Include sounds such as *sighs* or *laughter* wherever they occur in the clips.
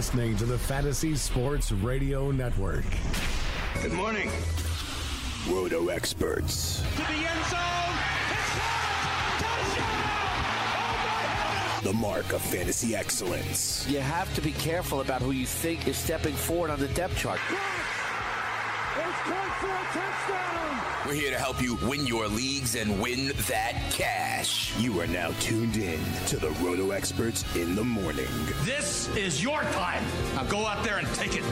You're listening to the Fantasy Sports Radio Network. Good morning. Roto experts. To the end zone. The mark of fantasy excellence. You have to be careful about who you think is stepping forward on the depth chart. We're here to help you win your leagues and win that cash. You are now tuned in to the Roto Experts in the Morning. This is your time. Now go out there and take it.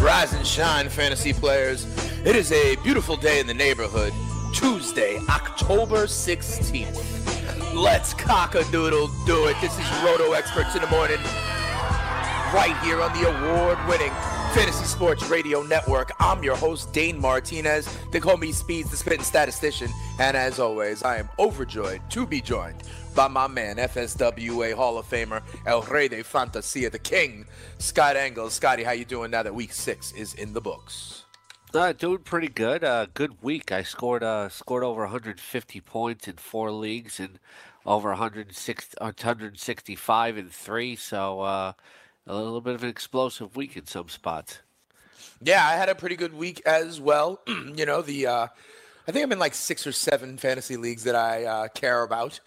Rise and shine, fantasy players. It is a beautiful day in the neighborhood. Tuesday, October 16th. Let's cock a doodle do it. This is Roto Experts in the Morning, right here on the award winning Fantasy Sports Radio Network. I'm your host, Dane Martinez. They call me Speeds, the spitting statistician. And as always, I am overjoyed to be joined by my man, FSWA Hall of Famer, El Rey de Fantasia, the King, Scott Engels. Scotty, how you doing now that Week Six is in the books? Uh, doing pretty good. Uh, good week. I scored uh, scored over 150 points in four leagues and over 106, 165 in three. So uh, a little bit of an explosive week in some spots. Yeah, I had a pretty good week as well. *clears throat* you know, the uh, I think I'm in like six or seven fantasy leagues that I uh, care about,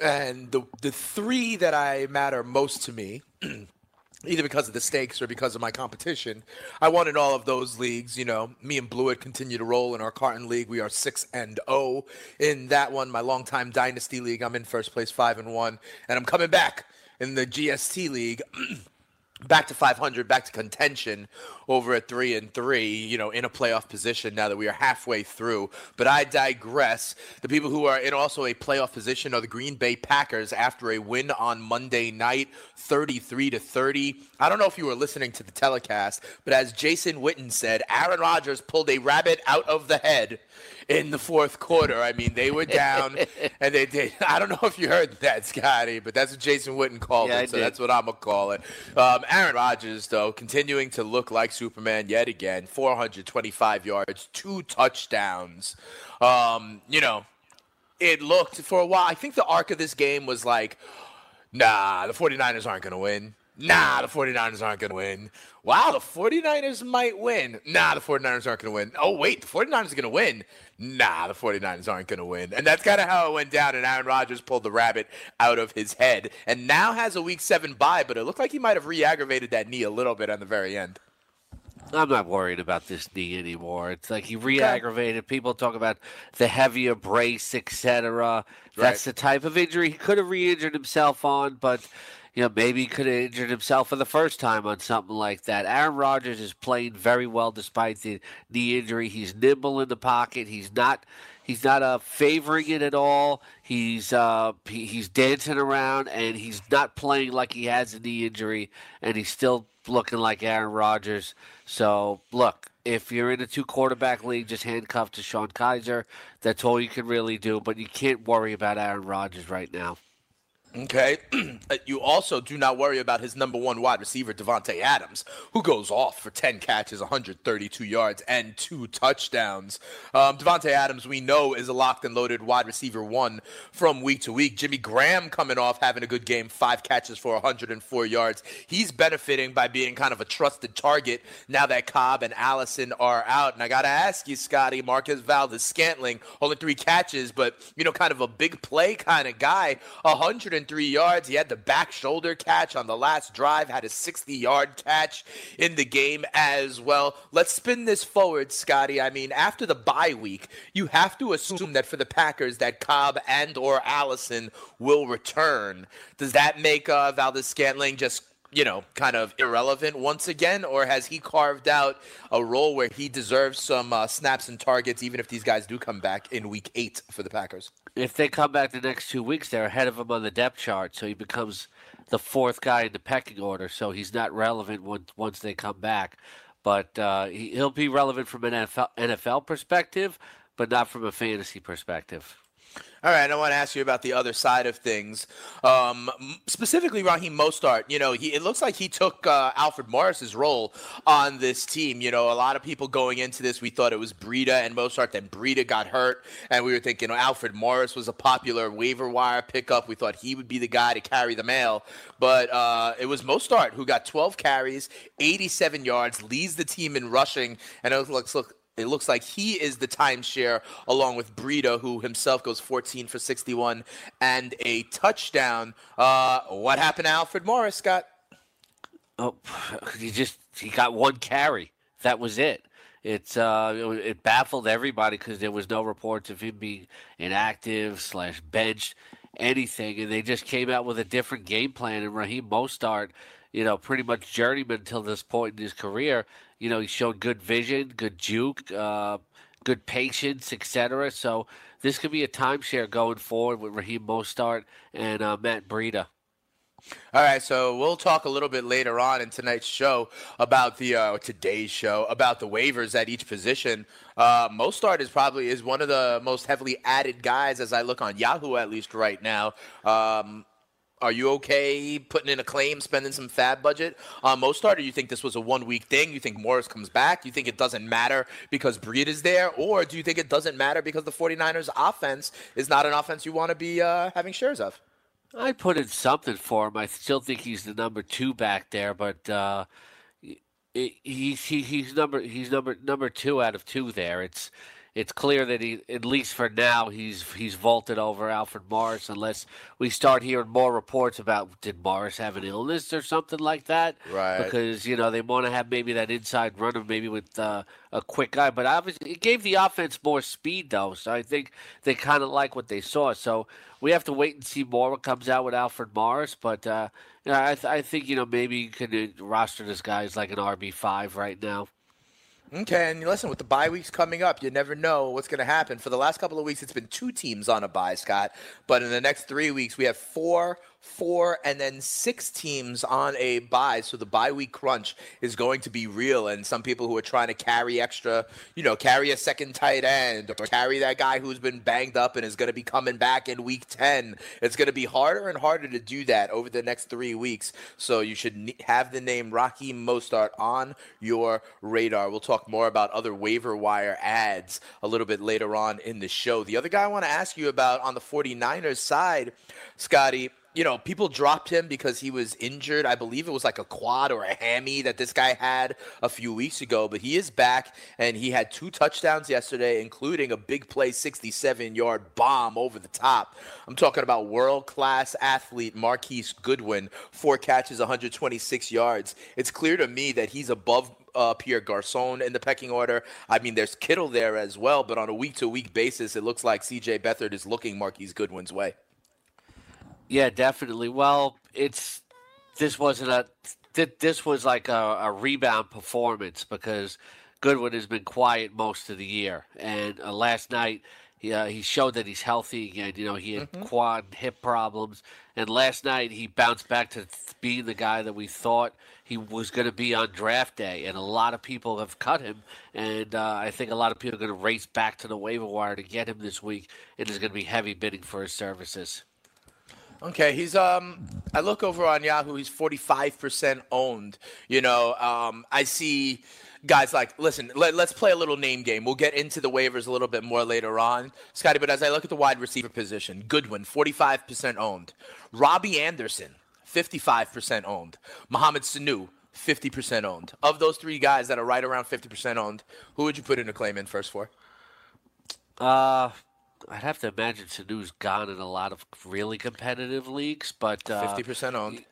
and the the three that I matter most to me. *clears throat* Either because of the stakes or because of my competition, I won in all of those leagues. You know, me and Blewett continue to roll in our Carton League. We are six and zero in that one. My longtime Dynasty League, I'm in first place, five and one, and I'm coming back in the GST League. *clears throat* back to 500, back to contention over at three and three, you know, in a playoff position now that we are halfway through. But I digress. The people who are in also a playoff position are the Green Bay Packers after a win on Monday night, 33 to 30. I don't know if you were listening to the telecast, but as Jason Witten said, Aaron Rodgers pulled a rabbit out of the head in the fourth quarter. I mean, they were down, *laughs* and they did. I don't know if you heard that, Scotty, but that's what Jason Witten called Yeah, I it, so did. that's what I'm gonna call it. Um, Aaron Rodgers, though, continuing to look like Superman yet again. 425 yards, two touchdowns. Um, you know, it looked for a while. I think the arc of this game was like, nah, the 49ers aren't going to win. Nah, the 49ers aren't going to win. Wow, the 49ers might win. Nah, the 49ers aren't going to win. Oh, wait, the 49ers are going to win. Nah, the 49ers aren't going to win. And that's kind of how it went down, and Aaron Rodgers pulled the rabbit out of his head and now has a week seven bye, but it looked like he might have re aggravated that knee a little bit on the very end. I'm not worried about this knee anymore. It's like he re-aggravated. People talk about the heavier brace, etc. That's Right. the type of injury he could have re-injured himself on, but you know maybe he could have injured himself for the first time on something like that. Aaron Rodgers is playing very well despite the knee injury. He's nimble in the pocket. He's not. He's not uh, favoring it at all. He's uh, he, he's dancing around and he's not playing like he has a knee injury, and he's still looking like Aaron Rodgers. So look, if you're in a two quarterback league, just handcuffed to Sean Kizer. That's all you can really do. But you can't worry about Aaron Rodgers right now. Okay. *clears throat* you also do not worry about his number one wide receiver, Davante Adams, who goes off for 10 catches, 132 yards, and two touchdowns. Um, Davante Adams, we know, is a locked and loaded wide receiver one from week to week. Jimmy Graham coming off having a good game, five catches for 104 yards. He's benefiting by being kind of a trusted target now that Cobb and Allison are out. And I got to ask you, Scotty, Marquez Valdes Scantling, only three catches, but, you know, kind of a big play kind of guy, 100 103 yards. He had the back shoulder catch on the last drive, had a 60 yard catch in the game as well. Let's spin this forward, Scotty. I mean, after the bye week, you have to assume that for the Packers that Cobb and or Allison will return. Does that make uh, Valdes Scantling just you know, kind of irrelevant once again, or has he carved out a role where he deserves some uh, snaps and targets, even if these guys do come back in Week Eight for the Packers? If they come back the next two weeks, they're ahead of him on the depth chart, so he becomes the fourth guy in the pecking order. So he's not relevant once once they come back, but uh, he, he'll be relevant from an NFL, NFL perspective, but not from a fantasy perspective. All right, I want to ask you about the other side of things, um, specifically Raheem Mostert. You know, he, it looks like he took uh, Alfred Morris's role on this team. You know, a lot of people going into this, we thought it was Breida and Mostert. Then Breida got hurt, and we were thinking you know, Alfred Morris was a popular waiver wire pickup. We thought he would be the guy to carry the mail, but uh, it was Mostert who got 12 carries, 87 yards, leads the team in rushing, and it looks look it looks like he is the timeshare along with Breida, who himself goes 14 for 61 and a touchdown. Uh, what happened to Alfred Morris, Scott? Oh, *sighs* he just he got one carry. That was it. It's uh, it, it baffled everybody because there was no reports of him being inactive slash benched, anything, and they just came out with a different game plan. And Raheem Mostert, you know, pretty much journeyman until this point in his career, you know, he showed good vision, good juke, uh, good patience, etc. So this could be a timeshare going forward with Raheem Mostert and uh, Matt Breida. All right, so we'll talk a little bit later on in tonight's show about the uh, today's show about the waivers at each position. Uh, Mostert is probably is one of the most heavily added guys as I look on Yahoo at least right now. Um, are you okay putting in a claim, spending some fab budget on Mostert, or you think this was a one week thing? You think Morris comes back? You think it doesn't matter because Breida is there? Or do you think it doesn't matter because the 49ers offense is not an offense you want to be uh, having shares of? I put in something for him. I still think he's the number two back there, but uh, he's he, he's number he's number number two out of two there. It's it's clear that he, at least for now, he's he's vaulted over Alfred Morris. Unless we start hearing more reports about did Morris have an illness or something like that? Right. Because you know they want to have maybe that inside runner, maybe with uh, a quick guy. But obviously, it gave the offense more speed though. So I think they kind of like what they saw. So we have to wait and see more what comes out with Alfred Morris. But uh, you know, I, th- I think you know maybe you could uh, roster this guy as like an RB five right now. Okay, and listen, with the bye weeks coming up, you never know what's going to happen. For the last couple of weeks, it's been two teams on a bye, Scott. But in the next three weeks, we have four four, and then six teams on a bye. So the bye week crunch is going to be real. And some people who are trying to carry extra, you know, carry a second tight end or carry that guy who's been banged up and is going to be coming back in week 10. It's going to be harder and harder to do that over the next three weeks. So you should have the name Rocky Mostert on your radar. We'll talk more about other waiver wire ads a little bit later on in the show. The other guy I want to ask you about on the 49ers side, Scotty, you know, people dropped him because he was injured. I believe it was like a quad or a hammy that this guy had a few weeks ago, but he is back and he had two touchdowns yesterday, including a big play 67 yard bomb over the top. I'm talking about world class athlete Marquise Goodwin, four catches, 126 yards. It's clear to me that he's above uh, Pierre Garcon in the pecking order. I mean, there's Kittle there as well, but on a week to week basis, it looks like CJ Beathard is looking Marquise Goodwin's way. Yeah, definitely. Well, it's this wasn't a this was like a, a rebound performance because Goodwin has been quiet most of the year, and uh, last night he, uh, he showed that he's healthy again. You know, he had mm-hmm. quad hip problems, and last night he bounced back to being the guy that we thought he was going to be on draft day. And a lot of people have cut him, and uh, I think a lot of people are going to race back to the waiver wire to get him this week, and there's going to be heavy bidding for his services. Okay, he's um. I look over on Yahoo. He's forty five percent owned. You know, um, I see guys like listen. Let, us play a little name game. We'll get into the waivers a little bit more later on, Scotty. But as I look at the wide receiver position, Goodwin forty five percent owned. Robbie Anderson fifty five percent owned. Mohamed Sanu 50% owned. Of those three guys that are right around 50% owned, who would you put in a claim in first for? Uh, I'd have to imagine Sanu's gone in a lot of really competitive leagues, but uh, fifty percent owned.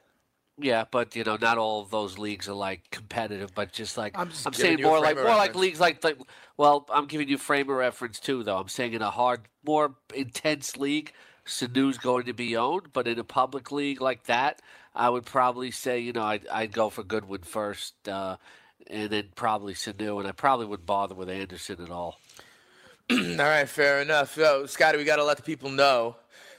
Yeah, but you know, not all of those leagues are like competitive, but just like I'm, just I'm saying more like more like leagues like, like well, I'm giving you frame of reference too, though. I'm saying in a hard, more intense league, Sanu's going to be owned, but in a public league like that, I would probably say you know I'd, I'd go for Goodwin first, uh, and then probably Sanu, and I probably wouldn't bother with Anderson at all. *clears throat* all right, fair enough. So, Scotty, we got to let the people know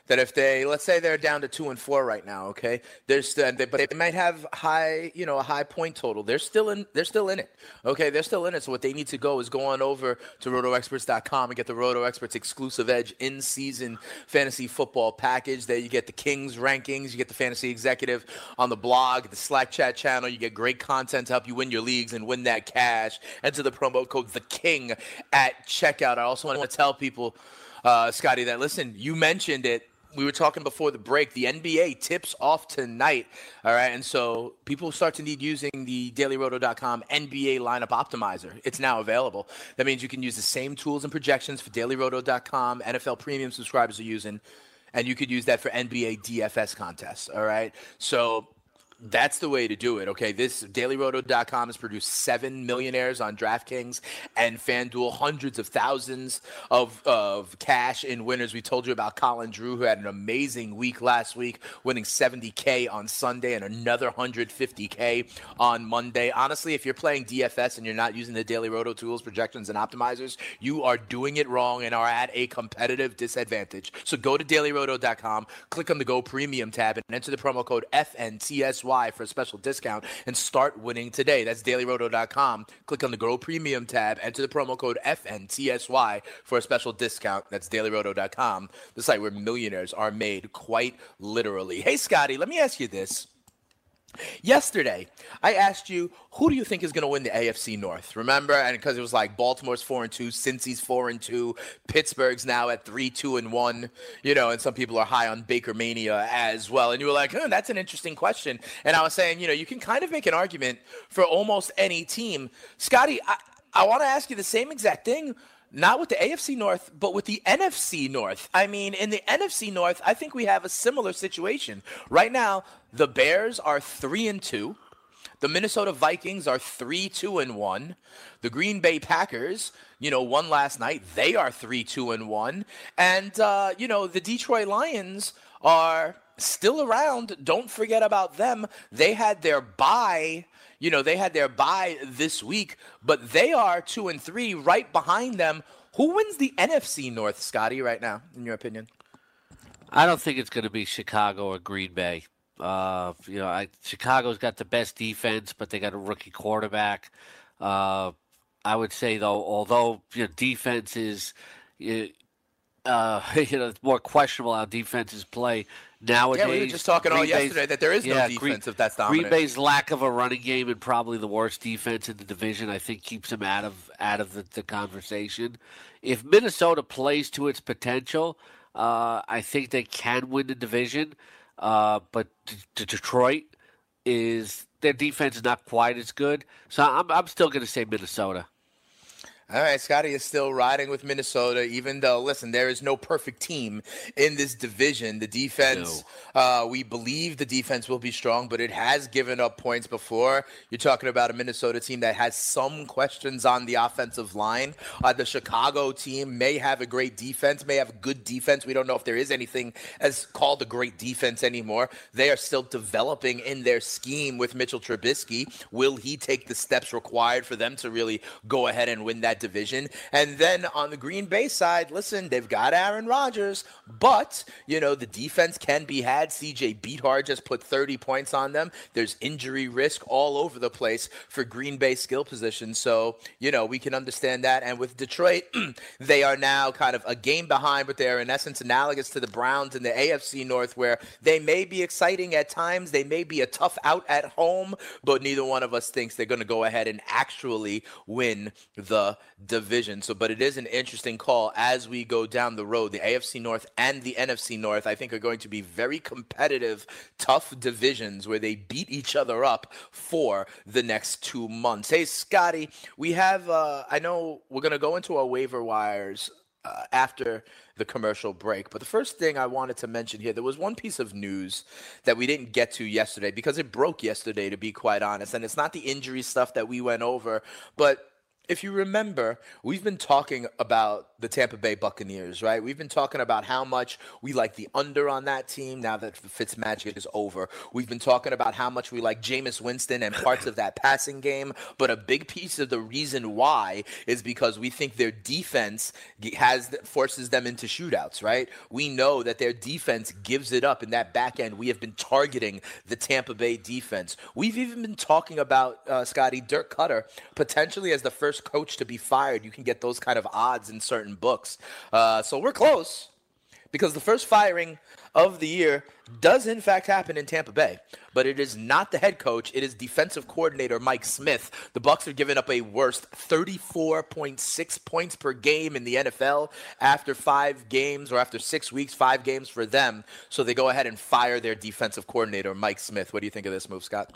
that if they let's say they're down to two and four right now, okay, there's but they might have high, you know, a high point total. They're still in. They're still in it. Okay, they're still in it. So what they need to go is go on over to RotoExperts.com and get the Roto Experts exclusive edge in season fantasy football package. There you get the Kings rankings, you get the fantasy executive on the blog, the Slack chat channel. You get great content to help you win your leagues and win that cash. Enter the promo code the King at checkout. I also want to tell people. Uh, Scotty, that listen, you mentioned it we were talking before the break. The NBA tips off tonight. All right. And so people start to need using the dailyroto.com NBA lineup optimizer. It's now available. That means you can use the same tools and projections for dailyroto.com. NFL premium subscribers are using, and you could use that for NBA DFS contests. All right. So that's the way to do it. Okay, this dailyroto.com has produced seven millionaires on DraftKings and FanDuel, hundreds of thousands of, of cash in winners. We told you about Colin Drew, who had an amazing week last week, winning 70K on Sunday and another 150K on Monday. Honestly, if you're playing DFS and you're not using the Daily Roto tools, projections, and optimizers, you are doing it wrong and are at a competitive disadvantage. So go to dailyroto.com, click on the Go Premium tab, and enter the promo code FNTS for a special discount and start winning today. That's dailyroto.com. Click on the Grow Premium tab, enter the promo code FNTSY for a special discount. That's dailyroto.com, the site where millionaires are made quite literally. Hey, Scotty, let me ask you this. Yesterday, I asked you who do you think is going to win the AFC North? Remember, and because it was like Baltimore's four and two, Cincy's four and two, Pittsburgh's now at three two and one. You know, and some people are high on Baker Mania as well. And you were like, oh, that's an interesting question. And I was saying, you know, you can kind of make an argument for almost any team. Scotty, I, I want to ask you the same exact thing not with the AFC North, but with the NFC North. I mean, in the NFC North, I think we have a similar situation. Right now, the Bears are 3 and 2. The Minnesota Vikings are 3 2 and 1. The Green Bay Packers, you know, won last night. They are 3 2 and 1. And, uh, you know, the Detroit Lions are still around. Don't forget about them. They had their bye you know, they had their bye this week, but they are two and three right behind them. Who wins the NFC North, Scotty, right now, in your opinion? I don't think it's going to be Chicago or Green Bay. Uh, you know, I, Chicago's got the best defense, but they got a rookie quarterback. Uh, I would say though, although *laughs* you know, defense is, uh, you know, more questionable how defenses play nowadays. Yeah, we were just talking Green all Bay's, yesterday that there is no defense Green, if that's dominant. Green Bay's lack of a running game and probably the worst defense in the division, I think, keeps them out of out of the, the conversation. If Minnesota plays to its potential, uh, I think they can win the division. Uh, but d- d- Detroit is their defense is not quite as good, so I'm I'm still going to say Minnesota. All right, Scotty is still riding with Minnesota, even though, listen, there is no perfect team in this division. The defense, no. uh, we believe the defense will be strong, but it has given up points before. You're talking about a Minnesota team that has some questions on the offensive line. Uh, the Chicago team may have a great defense, may have a good defense. We don't know if there is anything as called a great defense anymore. They are still developing in their scheme with Mitchell Trubisky. Will he take the steps required for them to really go ahead and win that? That division. And then on the Green Bay side, listen, they've got Aaron Rodgers, but you know the defense can be had. CJ Beathard just put 30 points on them. There's injury risk all over the place for Green Bay skill positions. So you know we can understand that. And with Detroit, *clears throat* they are now kind of a game behind, but they're in essence analogous to the Browns in the AFC North, where they may be exciting at times, they may be a tough out at home, but neither one of us thinks they're going to go ahead and actually win the division. So, but it is an interesting call as we go down the road. The AFC North and the NFC North, I think, are going to be very competitive, tough divisions where they beat each other up for the next two months. Hey, Scotty, we have, uh, I know we're going to go into our waiver wires uh, after the commercial break. But the first thing I wanted to mention here, there was one piece of news that we didn't get to yesterday because it broke yesterday, to be quite honest. And it's not the injury stuff that we went over, but if you remember, we've been talking about the Tampa Bay Buccaneers, right? We've been talking about how much we like the under on that team now that the Fitz magic is over. We've been talking about how much we like Jameis Winston and parts of that passing game. But a big piece of the reason why is because we think their defense has forces them into shootouts, right? We know that their defense gives it up in that back end. We have been targeting the Tampa Bay defense. We've even been talking about uh, Scotty Dirk Koetter potentially as the first coach to be fired. You can get those kind of odds in certain books. Uh, so we're close because the first firing of the year does in fact happen in Tampa Bay, but it is not the head coach. It is defensive coordinator Mike Smith. The Bucs are giving up a worst 34.6 points per game in the NFL after five games or after six weeks, five games for them. So they go ahead and fire their defensive coordinator Mike Smith. What do you think of this move, Scott?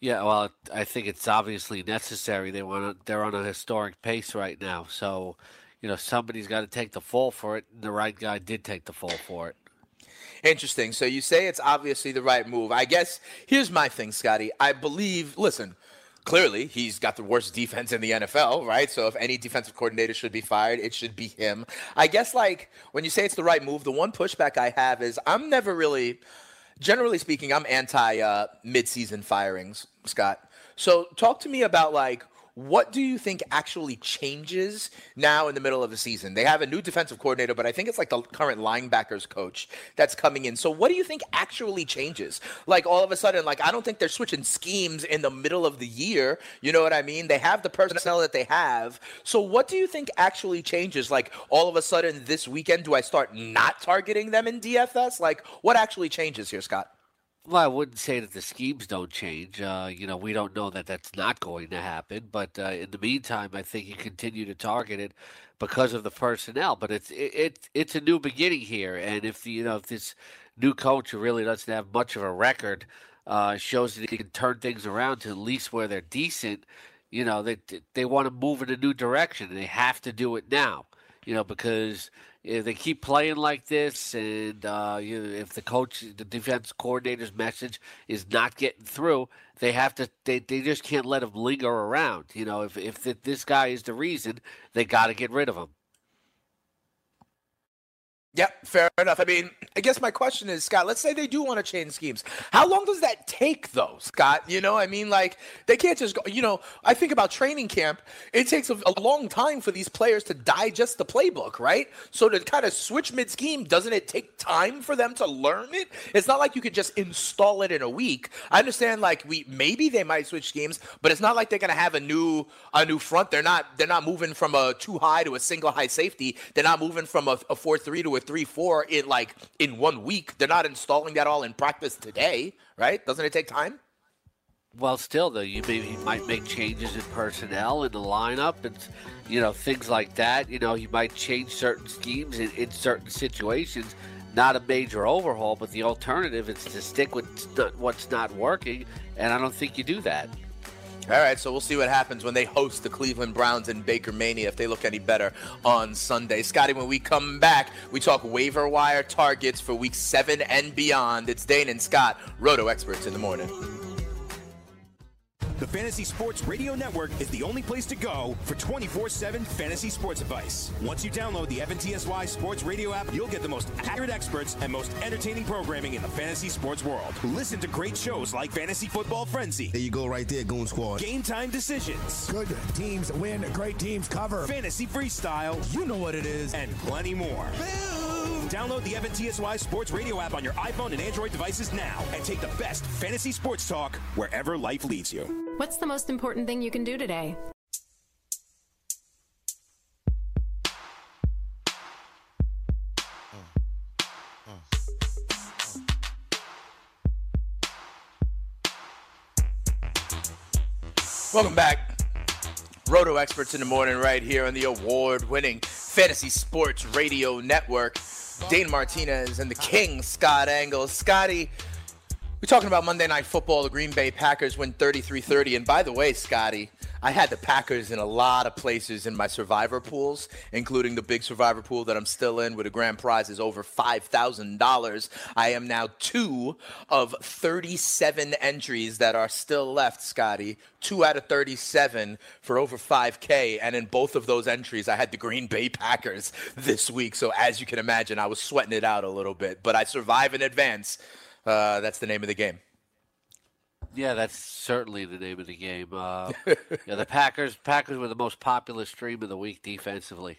Yeah, well, I think it's obviously necessary. They want to, they're on a historic pace right now, so you know somebody's got to take the fall for it. And the right guy did take the fall for it. Interesting. So you say it's obviously the right move. I guess here's my thing, Scotty. I believe. Listen, clearly he's got the worst defense in the NFL, right? So if any defensive coordinator should be fired, it should be him. I guess like when you say it's the right move, the one pushback I have is I'm never really generally speaking, I'm anti uh, mid-season firings, Scott. So talk to me about like what do you think actually changes now in the middle of the season? They have a new defensive coordinator, but I think it's like the current linebackers coach that's coming in. So what do you think actually changes? Like all of a sudden, like I don't think they're switching schemes in the middle of the year. You know what I mean? They have the personnel that they have. So what do you think actually changes? Like all of a sudden this weekend, do I start not targeting them in DFS? Like what actually changes here, Scott? Well, I wouldn't say that the schemes don't change. Uh, you know, we don't know that that's not going to happen. But uh, in the meantime, I think you continue to target it because of the personnel. But it's it, it it's a new beginning here, and if you know if this new coach who really doesn't have much of a record uh, shows that he can turn things around to at least where they're decent, you know, they they want to move in a new direction, and they have to do it now. You know, because if they keep playing like this, and uh, you know, if the coach, the defense coordinator's message is not getting through, they have to. They, they just can't let him linger around. You know, if if this guy is the reason, they got to get rid of him. Yep, fair enough. I mean, I guess my question is, Scott, let's say they do want to change schemes. How long does that take, though, Scott? You know, I mean, like, they can't just go, you know, I think about training camp. It takes a, a long time for these players to digest the playbook, right? So to kind of switch mid scheme, doesn't it take time for them to learn it? It's not like you could just install it in a week. I understand, like, we maybe they might switch schemes, but it's not like they're going to have a new a new front. They're not they're not moving from a two high to a single high safety. They're not moving from a, a four three to a three four in like in one week. They're not installing that all in practice today, right? Doesn't it take time? Well, still though, you maybe might make changes in personnel in the lineup and you know things like that. You know, you might change certain schemes in, in certain situations. Not a major overhaul, but the alternative is to stick with what's not working, and I don't think you do that. All right, so we'll see what happens when they host the Cleveland Browns in Baker Mania if they look any better on Sunday. Scotty, when we come back, we talk waiver wire targets for week seven and beyond. It's Dane and Scott, Roto Experts in the morning. The Fantasy Sports Radio Network is the only place to go for 24 7 fantasy sports advice. Once you download the FNTSY Sports Radio app, you'll get the most accurate experts and most entertaining programming in the fantasy sports world. Listen to great shows like Fantasy Football Frenzy. There you go, right there, Goon Squad. Game time decisions. Good teams win, great teams cover. Fantasy freestyle. You know what it is. And plenty more. Boom! Download the FNTSY Sports Radio app on your iPhone and Android devices now and take the best fantasy sports talk wherever life leads you. What's the most important thing you can do today? Welcome back. Roto Experts in the Morning, right here on the award winning Fantasy Sports Radio Network. Dane Martinez and the King, Scott Engel. Scotty, we're talking about Monday Night Football. The Green Bay Packers win 33 30. And by the way, Scotty, I had the Packers in a lot of places in my survivor pools, including the big survivor pool that I'm still in, where the grand prize is over $5,000. I am now two of 37 entries that are still left, Scotty. Two out of 37 for over 5K. And in both of those entries, I had the Green Bay Packers this week. So as you can imagine, I was sweating it out a little bit. But I survive in advance. Uh, that's the name of the game. Yeah, that's certainly the name of the game. Uh, *laughs* yeah, the Packers Packers were the most popular stream of the week defensively.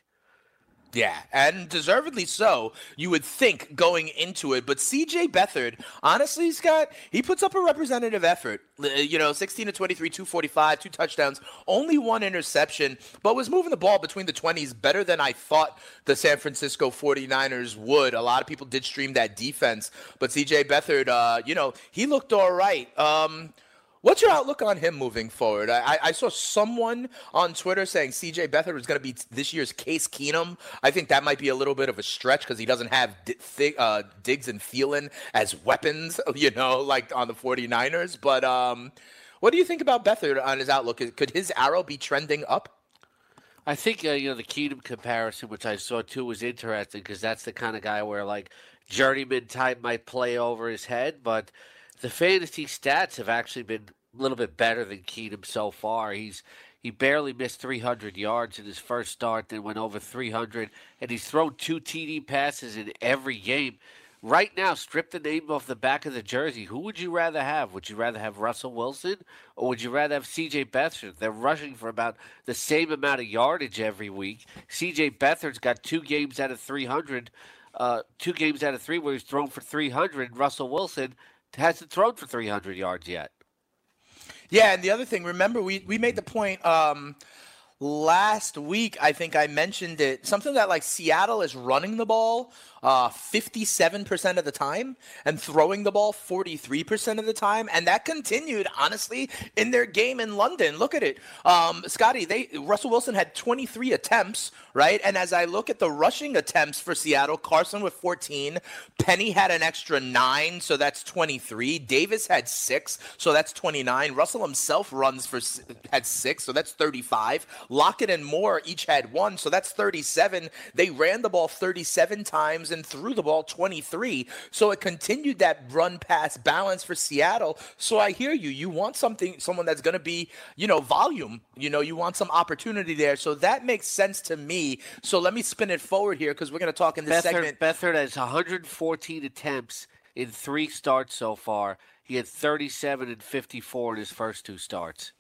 Yeah, and deservedly so, you would think going into it. But CJ Beathard, honestly, Scott, he puts up a representative effort. You know, 16 to 23, 245, two touchdowns, only one interception, but was moving the ball between the 20s better than I thought the San Francisco 49ers would. A lot of people did stream that defense, but CJ Beathard, uh, you know, he looked all right. Um, What's your outlook on him moving forward? I, I saw someone on Twitter saying CJ Beathard was going to be this year's Case Keenum. I think that might be a little bit of a stretch because he doesn't have D- uh, Diggs and Thielen as weapons, *laughs* you know, like on the 49ers. But um, what do you think about Beathard on his outlook? Could his arrow be trending up? I think uh, you know the Keenum comparison, which I saw too, was interesting because that's the kind of guy where like journeyman type might play over his head, but the fantasy stats have actually been a little bit better than Keenum so far. He's he barely missed 300 yards in his first start, then went over 300, and he's thrown two TD passes in every game. Right now, strip the name off the back of the jersey. Who would you rather have? Would you rather have Russell Wilson or would you rather have CJ Beathard? They're rushing for about the same amount of yardage every week. CJ Beathard's got two games out of 300, uh, two games out of three where he's thrown for 300. Russell Wilson hasn't thrown for 300 yards yet. Yeah, and the other thing, remember, we, we made the point um, last week, I think I mentioned it, something that like Seattle is running the ball uh, 57% of the time and throwing the ball 43% of the time. And that continued, honestly, in their game in London. Look at it. Um, Scotty, they Russell Wilson had 23 attempts, right? And as I look at the rushing attempts for Seattle, Carson with 14, Penny had an extra nine, so that's 23. Davis had six, so that's 29. Russell himself runs for had six, so that's 35. Lockett and Moore each had one, so that's 37. They ran the ball 37 times and threw the ball 23. So it continued that run pass balance for Seattle. So I hear you. You want something, someone that's going to be, you know, volume. You know, you want some opportunity there. So that makes sense to me. So let me spin it forward here because we're going to talk in this Beathard, segment. Beathard has 114 attempts in three starts so far. He had 37 and 54 in his first two starts.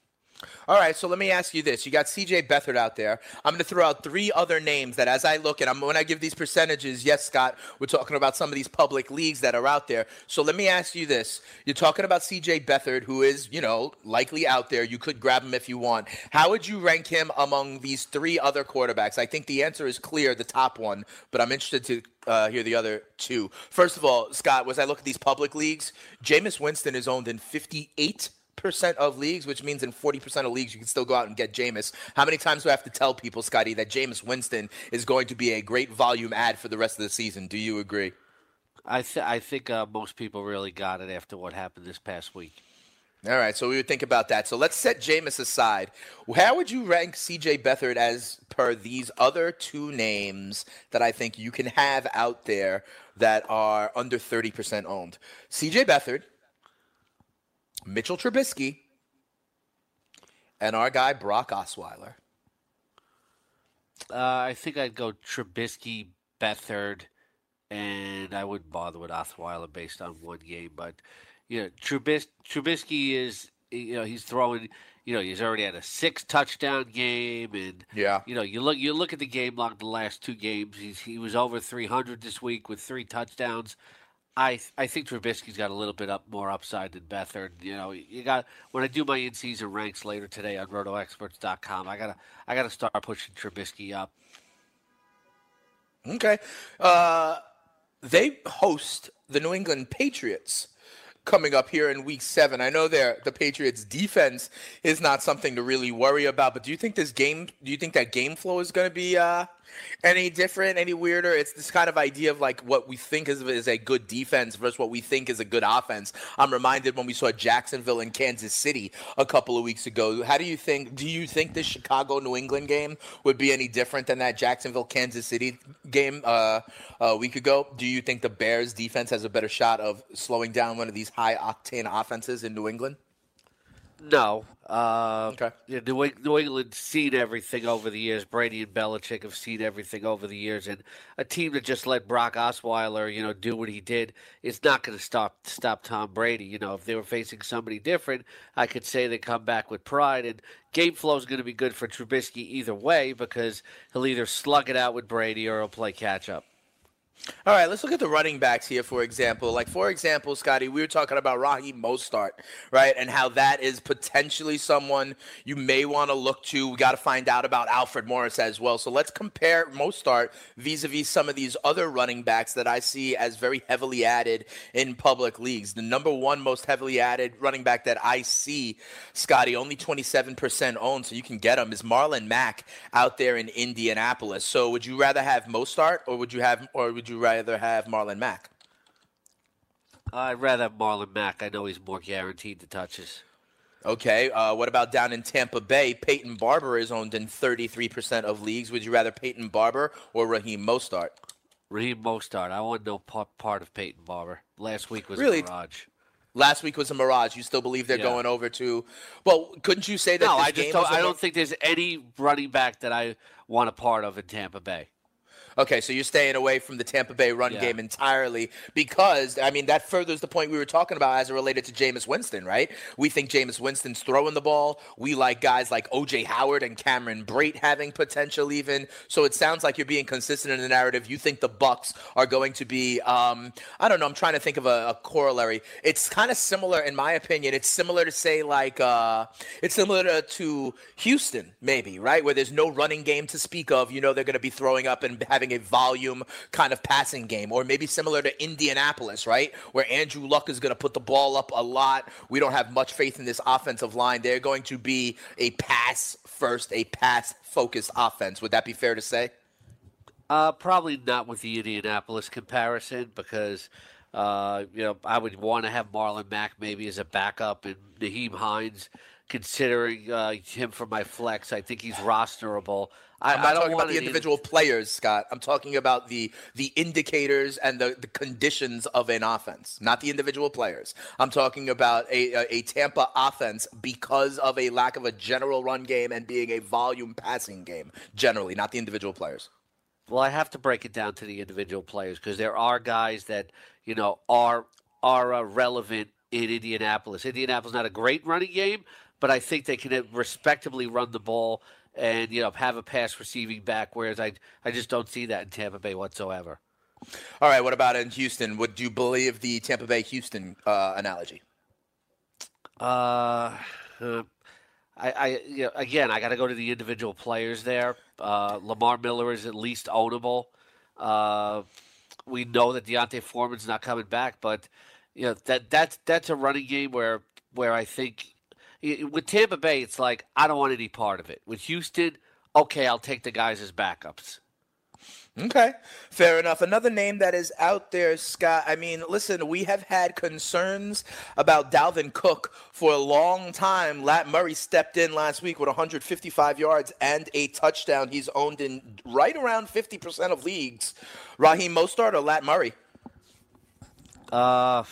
All right, so let me ask you this. You got CJ Beathard out there. I'm going to throw out three other names that as I look at, I'm when I give these percentages, yes, Scott, we're talking about some of these public leagues that are out there. So let me ask you this. You're talking about CJ Beathard, who is, you know, likely out there. You could grab him if you want. How would you rank him among these three other quarterbacks? I think the answer is clear, the top one, but I'm interested to uh, hear the other two. First of all, Scott, as I look at these public leagues, Jameis Winston is owned in 58 percent of leagues, which means in forty percent of leagues you can still go out and get Jameis. How many times do I have to tell people, Scotty, that Jameis Winston is going to be a great volume ad for the rest of the season? Do you agree? I th- I think uh, most people really got it after what happened this past week. All right, so we would think about that. So let's set Jameis aside. How would you rank CJ Beathard as per these other two names that I think you can have out there that are under 30% owned? CJ Beathard, Mitchell Trubisky, and our guy Brock Osweiler? Uh, I think I'd go Trubisky, Beathard, and I wouldn't bother with Osweiler based on one game. But you know, Trubis- Trubisky is you know he's throwing. You know, he's already had a six touchdown game, and yeah, you know, you look you look at the game log the last two games. He's he was over three hundred this week with three touchdowns. I I think Trubisky's got a little bit up more upside than Beathard. You know, you got when I do my in season ranks later today on RotoExperts.com, I gotta I gotta start pushing Trubisky up. Okay, uh, they host the New England Patriots coming up here in week seven. I know there the Patriots defense is not something to really worry about, but do you think this game do you think that game flow is gonna be uh any different, any weirder? It's this kind of idea of like what we think is, is a good defense versus what we think is a good offense. I'm reminded when we saw Jacksonville and Kansas City a couple of weeks ago. How do you think? Do you think this Chicago New England game would be any different than that Jacksonville Kansas City game uh, a week ago? Do you think the Bears defense has a better shot of slowing down one of these high octane offenses in New England? No. Uh, okay. You know, New, New England's seen everything over the years. Brady and Belichick have seen everything over the years, and a team that just let Brock Osweiler, you know, do what he did, is not going to stop stop Tom Brady. You know, if they were facing somebody different, I could say they come back with pride. And game flow is going to be good for Trubisky either way because he'll either slug it out with Brady or he'll play catch up. All right, let's look at the running backs here, for example. Like, for example, Scotty, we were talking about Raheem Mostert, right? And how that is potentially someone you may want to look to. We got to find out about Alfred Morris as well. So let's compare Mostert vis a vis some of these other running backs that I see as very heavily added in public leagues. The number one most heavily added running back that I see, Scotty, only 27% owned, so you can get him, is Marlon Mack out there in Indianapolis. So would you rather have Mostert or would you have, or would you rather have Marlon Mack? I'd rather have Marlon Mack. I know he's more guaranteed to touches. Okay. Uh, what about down in Tampa Bay? Peyton Barber is owned in 33% of leagues. Would you rather Peyton Barber or Raheem Mostert? Raheem Mostert. I want no part, part of Peyton Barber. Last week was really? a mirage. Last week was a mirage. You still believe they're yeah. going over to? Well, couldn't you say that? No, I just don't. I don't think there's any running back that I want a part of in Tampa Bay. Okay, so you're staying away from the Tampa Bay run yeah. game entirely because I mean that furthers the point we were talking about as it related to Jameis Winston, right? We think Jameis Winston's throwing the ball. We like guys like OJ Howard and Cameron Brate having potential even. So it sounds like you're being consistent in the narrative. You think the Bucs are going to be um, I don't know, I'm trying to think of a, a corollary. It's kind of similar in my opinion. It's similar to say like uh, it's similar to, to Houston maybe, right? Where there's no running game to speak of. You know they're going to be throwing up and having having a volume kind of passing game, or maybe similar to Indianapolis, right? Where Andrew Luck is going to put the ball up a lot. We don't have much faith in this offensive line. They're going to be a pass first, a pass focused offense. Would that be fair to say? Uh, probably not with the Indianapolis comparison because. Uh, you know, I would want to have Marlon Mack maybe as a backup and Nyheim Hines, considering uh, him for my flex. I think he's rosterable. I'm not talking about the individual players, Scott. I'm talking about the the indicators and the, the conditions of an offense, not the individual players. I'm talking about a, a, a Tampa offense because of a lack of a general run game and being a volume passing game, generally, not the individual players. Well, I have to break it down to the individual players because there are guys that you know are are uh, relevant in Indianapolis. Indianapolis not a great running game, but I think they can respectably run the ball and you know have a pass receiving back. Whereas I I just don't see that in Tampa Bay whatsoever. All right, what about in Houston? Would you believe the Tampa Bay Houston uh, analogy? Uh, uh, I, I you know, again, I got to go to the individual players there. Uh, Lamar Miller is at least ownable. Uh, we know that D'Onta Foreman's not coming back, but you know that that's that's a running game where where I think with Tampa Bay, it's like I don't want any part of it. With Houston, okay, I'll take the guys as backups. Okay, fair enough. Another name that is out there, Scott. I mean, listen, we have had concerns about Dalvin Cook for a long time. Lat Murray stepped in last week with 155 yards and a touchdown. He's owned in right around 50% of leagues. Raheem Mostert or Lat Murray? Uh,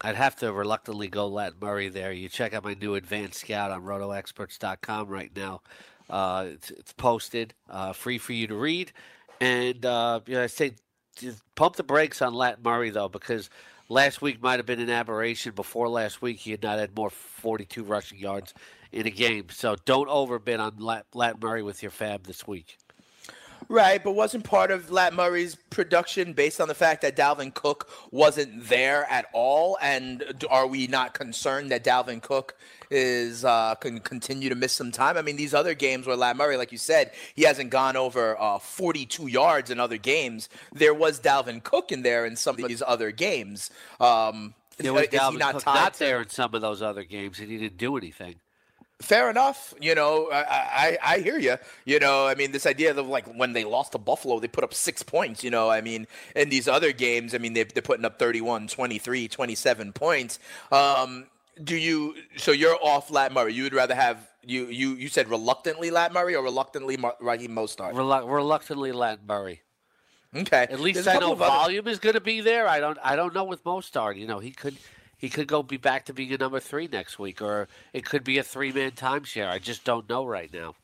I'd have to reluctantly go Lat Murray there. You check out my new advanced scout on rotoexperts.com right now. Uh, it's, it's, posted, uh, free for you to read. And uh, you know, I say pump the brakes on Lat Murray, though, because last week might have been an aberration. Before last week, he had not had more 42 rushing yards in a game. So don't overbid on Lat, Lat Murray with your fab this week. Right, but wasn't part of Lat Murray's production based on the fact that Dalvin Cook wasn't there at all? And are we not concerned that Dalvin Cook is uh, can continue to miss some time? I mean, these other games where Lat Murray, like you said, he hasn't gone over uh, 42 yards in other games. There was Dalvin Cook in there in some of these other games. Um, there was Dalvin not Cook not there in some of those other games, and he didn't do anything fair enough. You know, I, I, I hear you. You know, I mean, this idea of like when they lost to Buffalo, they put up six points. You know, I mean, in these other games, I mean, they, they're putting up 31, 23, 27 points. Um, do you, so you're off Lat Murray. You would rather have, you, you, you said reluctantly Lat Murray or reluctantly Mar- Raheem? Relu- reluctantly Lat Murray. Okay. At least I know volume other... is going to be there. I don't. I don't know with Mostert. You know, he could he could go be back to being a number three next week, or it could be a three man timeshare. I just don't know right now.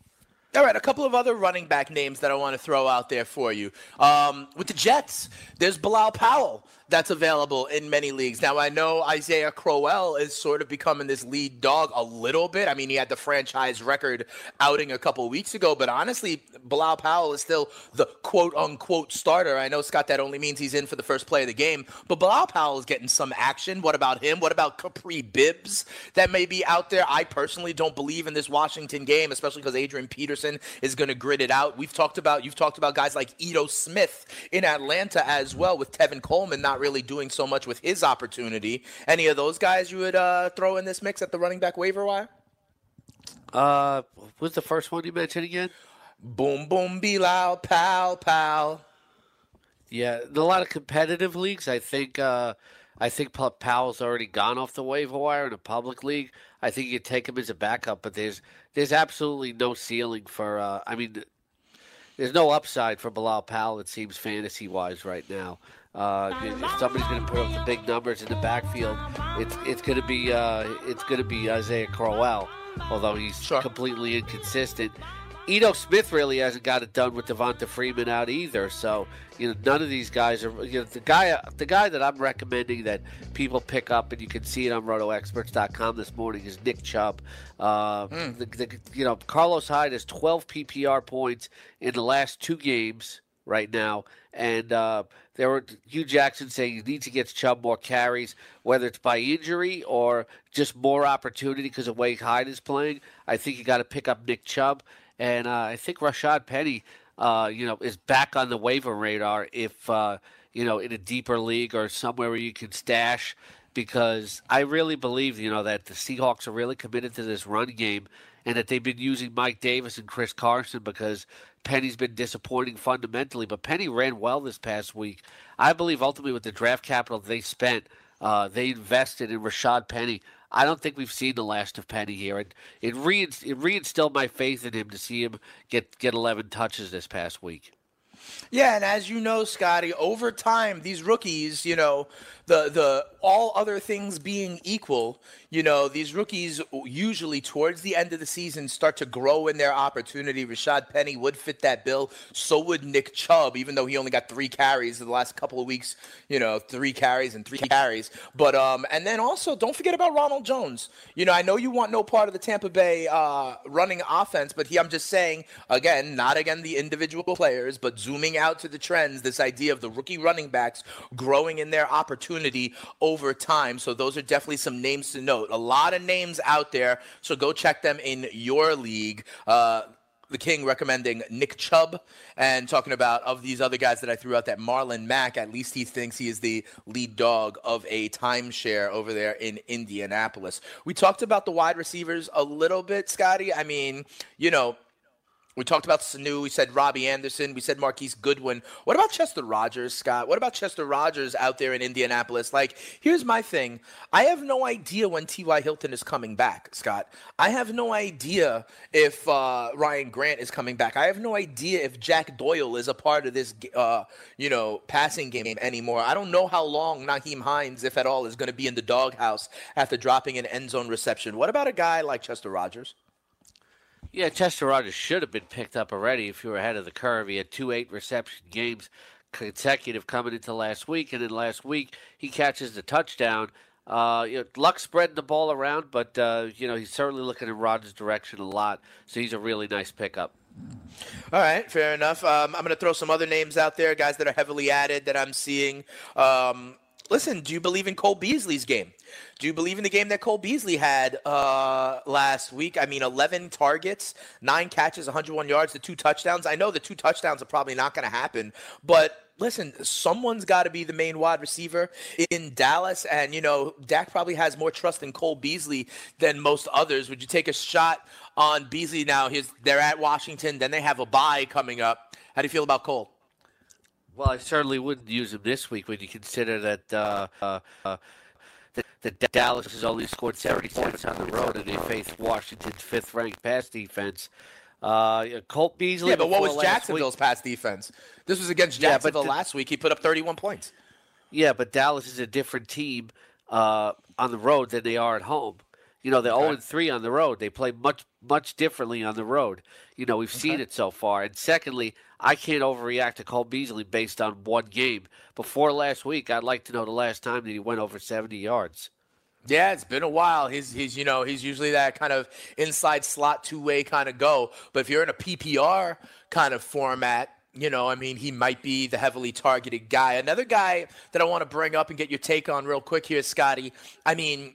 All right, a couple of other running back names that I want to throw out there for you. Um, with the Jets, there's Bilal Powell that's available in many leagues. Now, I know Isaiah Crowell is sort of becoming this lead dog a little bit. I mean, he had the franchise record outing a couple weeks ago, but honestly, Bilal Powell is still the quote unquote starter. I know, Scott, that only means he's in for the first play of the game, but Bilal Powell is getting some action. What about him? What about Kapri Bibbs that may be out there? I personally don't believe in this Washington game, especially because Adrian Peterson is going to grit it out. We've talked about, you've talked about guys like Ito Smith in Atlanta as well, with Tevin Coleman not really doing so much with his opportunity. Any of those guys you would uh, throw in this mix at the running back waiver wire? Uh, what's the first one you mentioned again? Boom, boom, be loud, pal, pal. Yeah, a lot of competitive leagues. I think. Uh, I think Powell's already gone off the waiver wire in a public league. I think you take him as a backup, but there's there's absolutely no ceiling for. Uh, I mean, there's no upside for Bilal Powell. It seems fantasy wise right now. Uh, if somebody's going to put up the big numbers in the backfield, it's it's going to be uh, it's going to be Isaiah Crowell, although he's sure. completely inconsistent. Ito Smith really hasn't got it done with Devonta Freeman out either. So you know, none of these guys are. You know, the guy the guy that I'm recommending that people pick up, and you can see it on RotoExperts.com this morning is Nick Chubb. Uh, mm. the, the, you know, Carlos Hyde has 12 PPR points in the last two games right now, and uh, there were Hue Jackson saying you need to get Chubb more carries, whether it's by injury or just more opportunity because of way Hyde is playing. I think you got to pick up Nick Chubb, and uh, I think Rashad Penny, uh, you know, is back on the waiver radar if uh, you know in a deeper league or somewhere where you can stash. Because I really believe, you know, that the Seahawks are really committed to this run game, and that they've been using Mike Davis and Chris Carson because Penny's been disappointing fundamentally, but Penny ran well this past week. I believe ultimately with the draft capital they spent, uh, they invested in Rashad Penny. I don't think we've seen the last of Penny here. and it, reinst- it reinstilled my faith in him to see him get get 11 touches this past week. Yeah, and as you know, Scotty, over time, these rookies, you know, the the all other things being equal, you know, these rookies usually towards the end of the season start to grow in their opportunity. Rashad Penny would fit that bill. So would Nick Chubb, even though he only got three carries in the last couple of weeks. You know, three carries and three carries. But um, and then also don't forget about Ronald Jones. You know, I know you want no part of the Tampa Bay uh, running offense, but he, I'm just saying again, not again the individual players, but zooming out to the trends. This idea of the rookie running backs growing in their opportunity over time. So those are definitely some names to note. A lot of names out there, so go check them in your league. Uh, the King recommending Nick Chubb and talking about of these other guys that I threw out that Marlon Mack, at least he thinks he is the lead dog of a timeshare over there in Indianapolis. We talked about the wide receivers a little bit, Scotty. I mean, you know, we talked about Sanu. We said Robbie Anderson. We said Marquise Goodwin. What about Chester Rogers, Scott? What about Chester Rogers out there in Indianapolis? Like, here's my thing. I have no idea when T.Y. Hilton is coming back, Scott. I have no idea if uh, Ryan Grant is coming back. I have no idea if Jack Doyle is a part of this, uh, you know, passing game anymore. I don't know how long Nyheim Hines, if at all, is going to be in the doghouse after dropping an end zone reception. What about a guy like Chester Rogers? Yeah, Chester Rogers should have been picked up already if you were ahead of the curve. He had two eight reception games consecutive coming into last week, and then last week he catches the touchdown. Uh, you know, Luck spreading the ball around, but uh, you know he's certainly looking in Rogers' direction a lot. So he's a really nice pickup. All right, fair enough. Um, I'm going to throw some other names out there, guys that are heavily added that I'm seeing. Um, listen, do you believe in Cole Beasley's game? Do you believe in the game that Cole Beasley had uh, last week? I mean, 11 targets, nine catches, 101 yards, the two touchdowns. I know the two touchdowns are probably not going to happen, but listen, someone's got to be the main wide receiver in Dallas. And, you know, Dak probably has more trust in Cole Beasley than most others. Would you take a shot on Beasley now? He's, they're at Washington, then they have a bye coming up. How do you feel about Cole? Well, I certainly wouldn't use him this week when you consider that uh, uh, uh, that, Dallas has only scored 70 points on the road and they face Washington's fifth-ranked pass defense. Uh, Colt Beasley. Yeah, but what was Jacksonville's week? pass defense? This was against Jacksonville yeah, last week. He put up 31 points. Yeah, but Dallas is a different team uh, on the road than they are at home. You know, they're okay. 0 3 on the road. They play much, much differently on the road. You know, we've okay. seen it so far. And secondly, I can't overreact to Cole Beasley based on one game. Before last week, I'd like to know the last time that he went over 70 yards. Yeah, it's been a while. He's he's you know he's usually that kind of inside slot two way kind of go. But if you're in a PPR kind of format, you know, I mean, he might be the heavily targeted guy. Another guy that I want to bring up and get your take on real quick here, Scotty. I mean,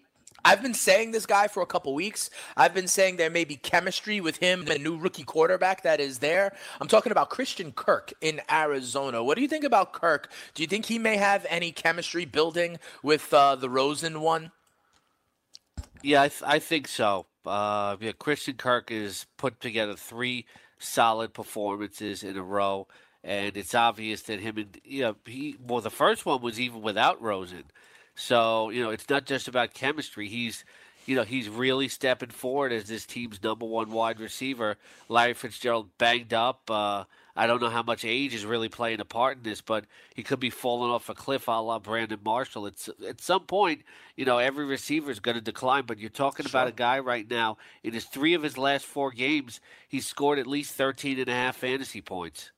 I've been saying this guy for a couple weeks. I've been saying there may be chemistry with him, the new rookie quarterback that is there. I'm talking about Christian Kirk in Arizona. What do you think about Kirk? Do you think he may have any chemistry building with uh, the Rosen one? Yeah, I, th- I think so. Uh, yeah, Christian Kirk has put together three solid performances in a row, and it's obvious that him and you know he well the first one was even without Rosen, so you know it's not just about chemistry. He's you know he's really stepping forward as this team's number one wide receiver. Larry Fitzgerald banged up. Uh, I don't know how much age is really playing a part in this, but he could be falling off a cliff a la Brandon Marshall. It's at some point, you know, every receiver is going to decline. But you're talking sure. about a guy right now in his three of his last four games, he's scored at least 13 and a half fantasy points.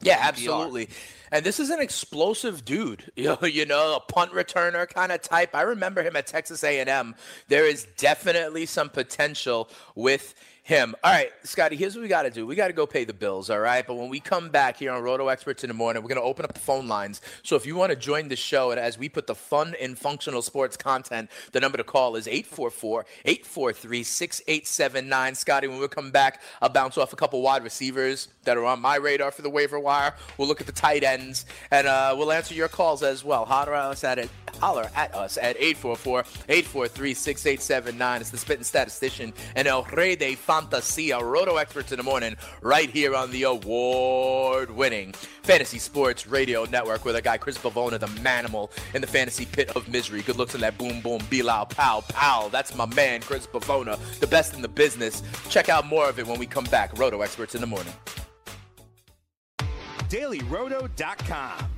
Yeah, absolutely. And this is an explosive dude. *laughs* You know, you know, a punt returner kind of type. I remember him at Texas A&M. There is definitely some potential with him. All right, Scotty, here's what we got to do. We got to go pay the bills, all right? But when we come back here on Roto Experts in the morning, we're going to open up the phone lines. So if you want to join the show, and as we put the fun and functional sports content, the number to call is 844 843 6879. Scotty, when we come back, I'll bounce off a couple wide receivers that are on my radar for the waiver wire. We'll look at the tight ends, and uh, we'll answer your calls as well. Holler us at, it, holler at us at 844 843 6879. It's the spitting statistician and El Rey de Fantasia, Roto Experts in the Morning, right here on the award winning Fantasy Sports Radio Network with a guy, Chris Pavona, the manimal in the fantasy pit of misery. Good looks in that boom, boom, Bilal, pow, pow. That's my man, Chris Pavona, the best in the business. Check out more of it when we come back. Roto Experts in the Morning. DailyRoto.com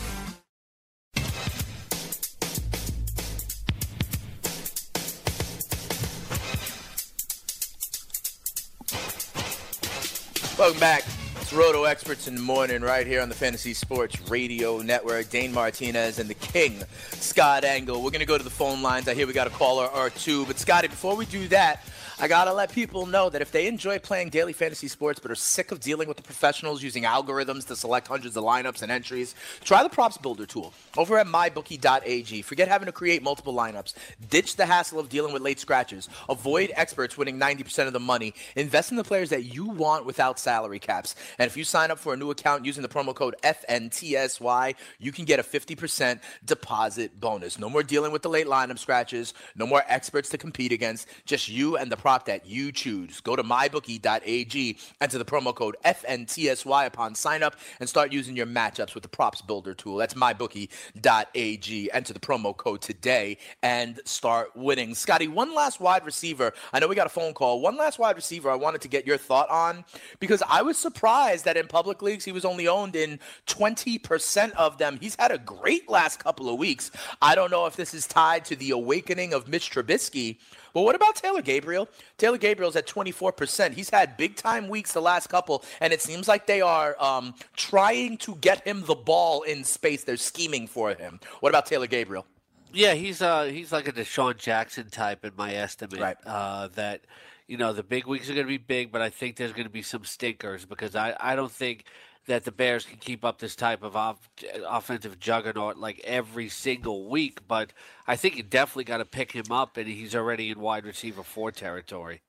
Welcome back. It's Roto Experts in the Morning right here on the Fantasy Sports Radio Network. Dane Martinez and the King, Scott Engel. We're going to go to the phone lines. I hear we got a caller or two. But, Scotty, before we do that, I gotta let people know that if they enjoy playing daily fantasy sports but are sick of dealing with the professionals using algorithms to select hundreds of lineups and entries, try the props builder tool over at mybookie.ag. Forget having to create multiple lineups. Ditch the hassle of dealing with late scratches. Avoid experts winning 90% of the money. Invest in the players that you want without salary caps. And if you sign up for a new account using the promo code FNTSY, you can get a 50% deposit bonus. No more dealing with the late lineup scratches. No more experts to compete against. Just you and the prop that you choose. Go to mybookie.ag, enter the promo code FNTSY upon sign up, and start using your matchups with the props builder tool. That's mybookie.ag. Enter the promo code today and start winning. Scotty, one last wide receiver. I know we got a phone call. One last wide receiver I wanted to get your thought on because I was surprised that in public leagues he was only owned in 20% of them. He's had a great last couple of weeks. I don't know if this is tied to the awakening of Mitch Trubisky. But what about Taylor Gabriel? Taylor Gabriel's at 24%. He's had big time weeks the last couple, and it seems like they are um, trying to get him the ball in space. They're scheming for him. What about Taylor Gabriel? Yeah, he's uh he's like a DeSean Jackson type in my estimate. Right. Uh, that you know the big weeks are going to be big, but I think there's going to be some stinkers because I I don't think that the Bears can keep up this type of off, offensive juggernaut like every single week. But I think you definitely got to pick him up, and he's already in wide receiver four territory.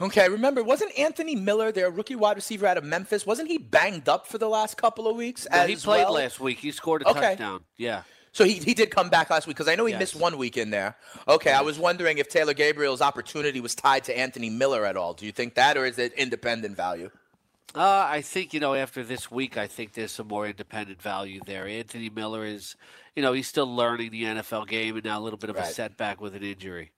Okay, remember, wasn't Anthony Miller, their rookie wide receiver out of Memphis, wasn't he banged up for the last couple of weeks? No, he played well? last week. He scored a Okay. touchdown. Yeah. So he, he did come back last week because I know he Yes. missed one week in there. Okay, I was wondering if Taylor Gabriel's opportunity was tied to Anthony Miller at all. Do you think that, or is it independent value? Uh, I think you know after this week, I think there's some more independent value there. Anthony Miller is, you know, he's still learning the NFL game, and now a little bit of a setback with an injury.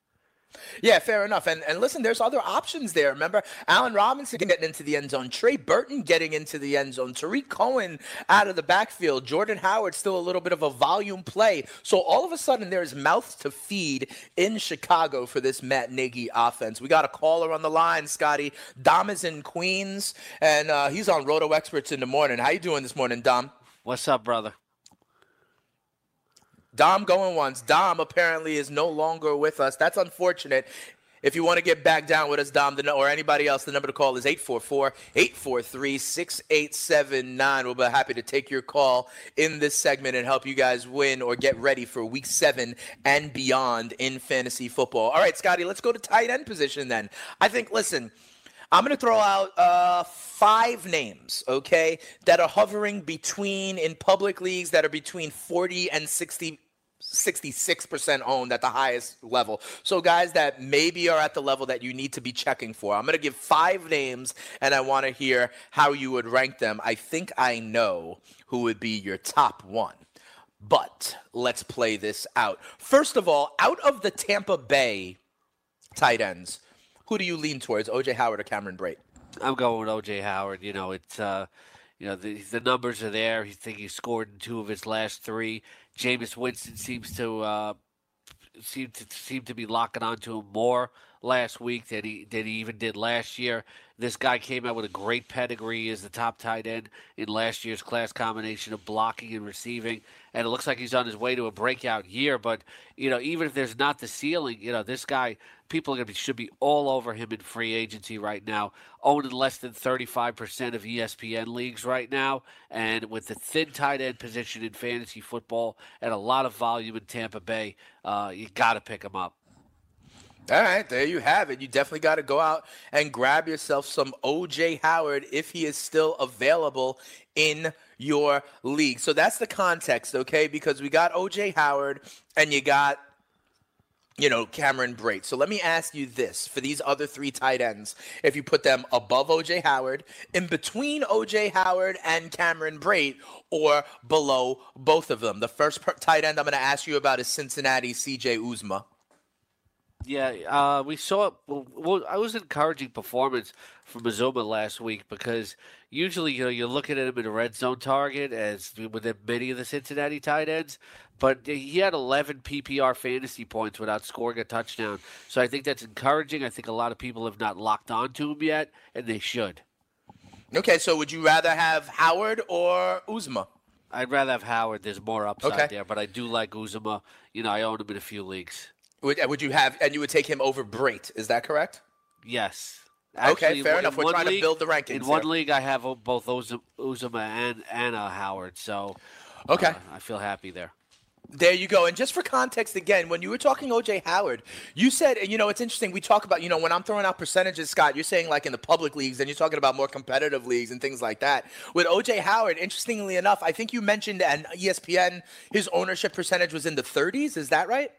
Yeah, fair enough. And and listen, there's other options there. Remember, Allen Robinson getting into the end zone, Trey Burton getting into the end zone, Tarik Cohen out of the backfield, Jordan Howard still a little bit of a volume play. So all of a sudden, there's mouths to feed in Chicago for this Matt Nagy offense. We got a caller on the line, Scotty. Dom is in Queens, and uh, he's on Roto Experts in the morning. How you doing this morning, Dom? What's up, brother? Dom going once. Dom apparently is no longer with us. That's unfortunate. If you want to get back down with us, Dom, or anybody else, the number to call is 844-843-6879. We'll be happy to take your call in this segment and help you guys win or get ready for week seven and beyond in fantasy football. All right, Scotty, let's go to tight end position then. I think, listen, I'm going to throw out uh, five names, okay, that are hovering between in public leagues that are between 40 and 60. 66% owned at the highest level. So, guys that maybe are at the level that you need to be checking for. I'm going to give five names and I want to hear how you would rank them. I think I know who would be your top one. But let's play this out. First of all, out of the Tampa Bay tight ends, who do you lean towards, OJ Howard or Cameron Brate? I'm going with OJ Howard. You know, it's uh, you know the the numbers are there. He think he scored in two of his last three. Jameis Winston seems to uh, seem to seem to be locking onto him more last week than he than he even did last year. This guy came out with a great pedigree as the top tight end in last year's class combination of blocking and receiving, and it looks like he's on his way to a breakout year. But you know, even if there's not the ceiling, you know, this guy people are gonna be, should be all over him in free agency right now, owning less than 35% of E ESPN leagues right now, and with the thin tight end position in fantasy football and a lot of volume in Tampa Bay, uh, you got to pick him up. All right, there you have it. You definitely got to go out and grab yourself some OJ Howard if he is still available in your league. So that's the context, okay? Because we got OJ Howard and you got you know, Cameron Brate. So let me ask you this for these other three tight ends, if you put them above OJ Howard, in between OJ Howard and Cameron Brate, or below both of them. The first per- tight end I'm going to ask you about is Cincinnati CJ Uzomah. Yeah, uh, we saw. Well, well, I was encouraging performance from Uzomah last week because usually, you know, you're looking at him in a red zone target as with many of the Cincinnati tight ends, but he had 11 PPR fantasy points without scoring a touchdown. So I think that's encouraging. I think a lot of people have not locked on to him yet, and they should. Okay, so would you rather have Howard or Uzomah? I'd rather have Howard. There's more upside Okay. there, but I do like Uzomah. You know, I own him in a few leagues. Would, would you have, and you would take him over Brate? Is that correct? Yes. Okay, fair in enough. We're one trying to build the rankings In one here. league, I have uh, both Uzomah, and uh, Howard. So Okay. uh, I feel happy there. There you go. And just for context again, when you were talking OJ Howard, you said, and you know, it's interesting. We talk about, you know, when I'm throwing out percentages, Scott, you're saying like in the public leagues, and you're talking about more competitive leagues and things like that. With OJ Howard, interestingly enough, I think you mentioned and E ESPN, his ownership percentage was in the 30s. Is that right?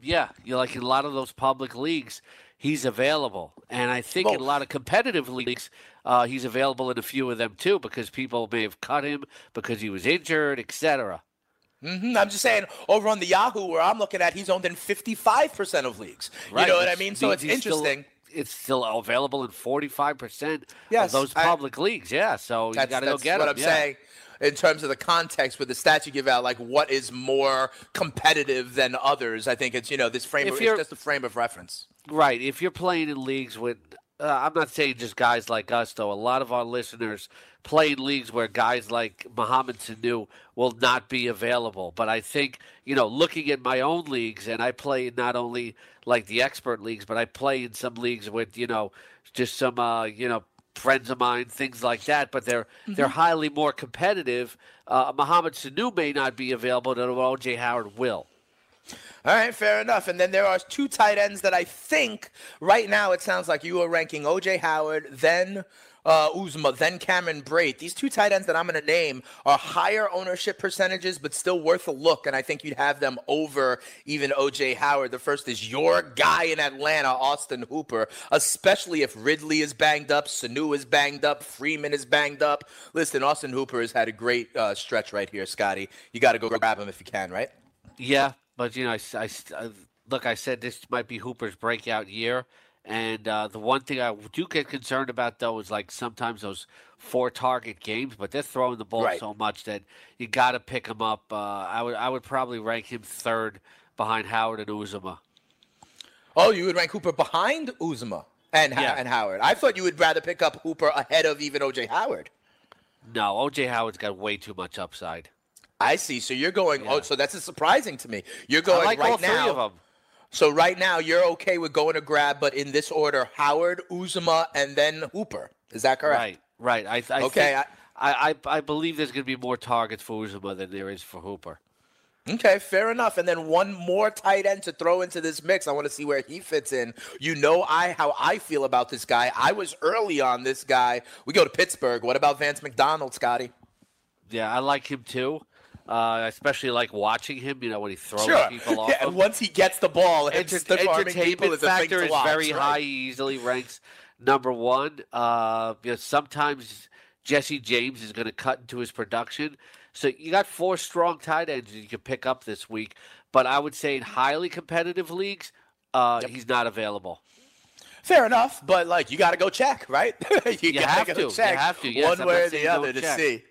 Yeah, you like in a lot of those public leagues, he's available, and I think in a lot of competitive leagues, uh, he's available in a few of them too because people may have cut him because he was injured, etc. hmm I'm just saying, over on the Yahoo, where I'm looking at, he's owned in 55% of leagues. Right. You know what I mean? So it's he's still- interesting. it's still available in 45% Yes, of those I- public leagues. Yeah, so you got to go that's get what him. I'm yeah. saying in terms of the context with the stats you give out, like what is more competitive than others. I think it's you know this frame. Of, it's just a frame of reference. Right. If you're playing in leagues with, uh, I'm not saying just guys like us, though. A lot of our listeners play in leagues where guys like Mohamed Sanu will not be available. But I think, you know, looking at my own leagues, and I play not only like the expert leagues, but I play in some leagues with, you know, just some, uh, you know, friends of mine, things like that. But they're they're highly more competitive. Uh, Mohamed Sanu may not be available, but OJ Howard will. All right, fair enough. And then there are two tight ends that I think right now it sounds like you are ranking OJ Howard, then uh, Uzomah, then Cameron Brate. These two tight ends that I'm going to name are higher ownership percentages, but still worth a look. And I think you'd have them over even OJ Howard. The first is your guy in Atlanta, Austin Hooper, especially if Ridley is banged up, Sanu is banged up, Freeman is banged up. Listen, Austin Hooper has had a great uh, stretch right here, Scotty. You got to go grab him if you can, right? Yeah, but you know, I, I- I- look, I said this might be Hooper's breakout year, and uh, the one thing I do get concerned about though is like sometimes those four target games, but they're throwing the ball Right. so much that you got to pick him up. Uh, I would I would probably rank him third behind Howard and Uzomah. Oh, you would rank Hooper behind Uzomah and Yeah. and Howard. I thought you would rather pick up Hooper ahead of even OJ Howard. No, OJ Howard's got way too much upside. I see. So you're going. Oh, so that's surprising to me. You're I going like right all three now. of them. So right now you're okay with going to grab, but in this order: Howard, Uzomah, and then Hooper. Is that correct? Right, right. I, I Okay, think- I, I, I believe there's going to be more targets for Uzomah than there is for Hooper. Okay, fair enough. And then one more tight end to throw into this mix. I want to see where he fits in. You know I how I feel about this guy. I was early on this guy. We go to Pittsburgh. What about Vance McDonald, Scotty? Yeah, I like him too. Uh, especially like watching him. You know when he throws Sure. people *laughs* off. Yeah, and once he gets the ball, Enter- it's the entertainment factor is watch, very right? high. He easily ranks number one. Uh, you know, sometimes Jesse James is going to cut into his production. So you got four strong tight ends you can pick up this week. But I would say in highly competitive leagues, uh, he's not available. Fair enough, but like you got to go check, right? *laughs* you, gotta have go to. You check have to. Yes, one I'm way or the other to check. see.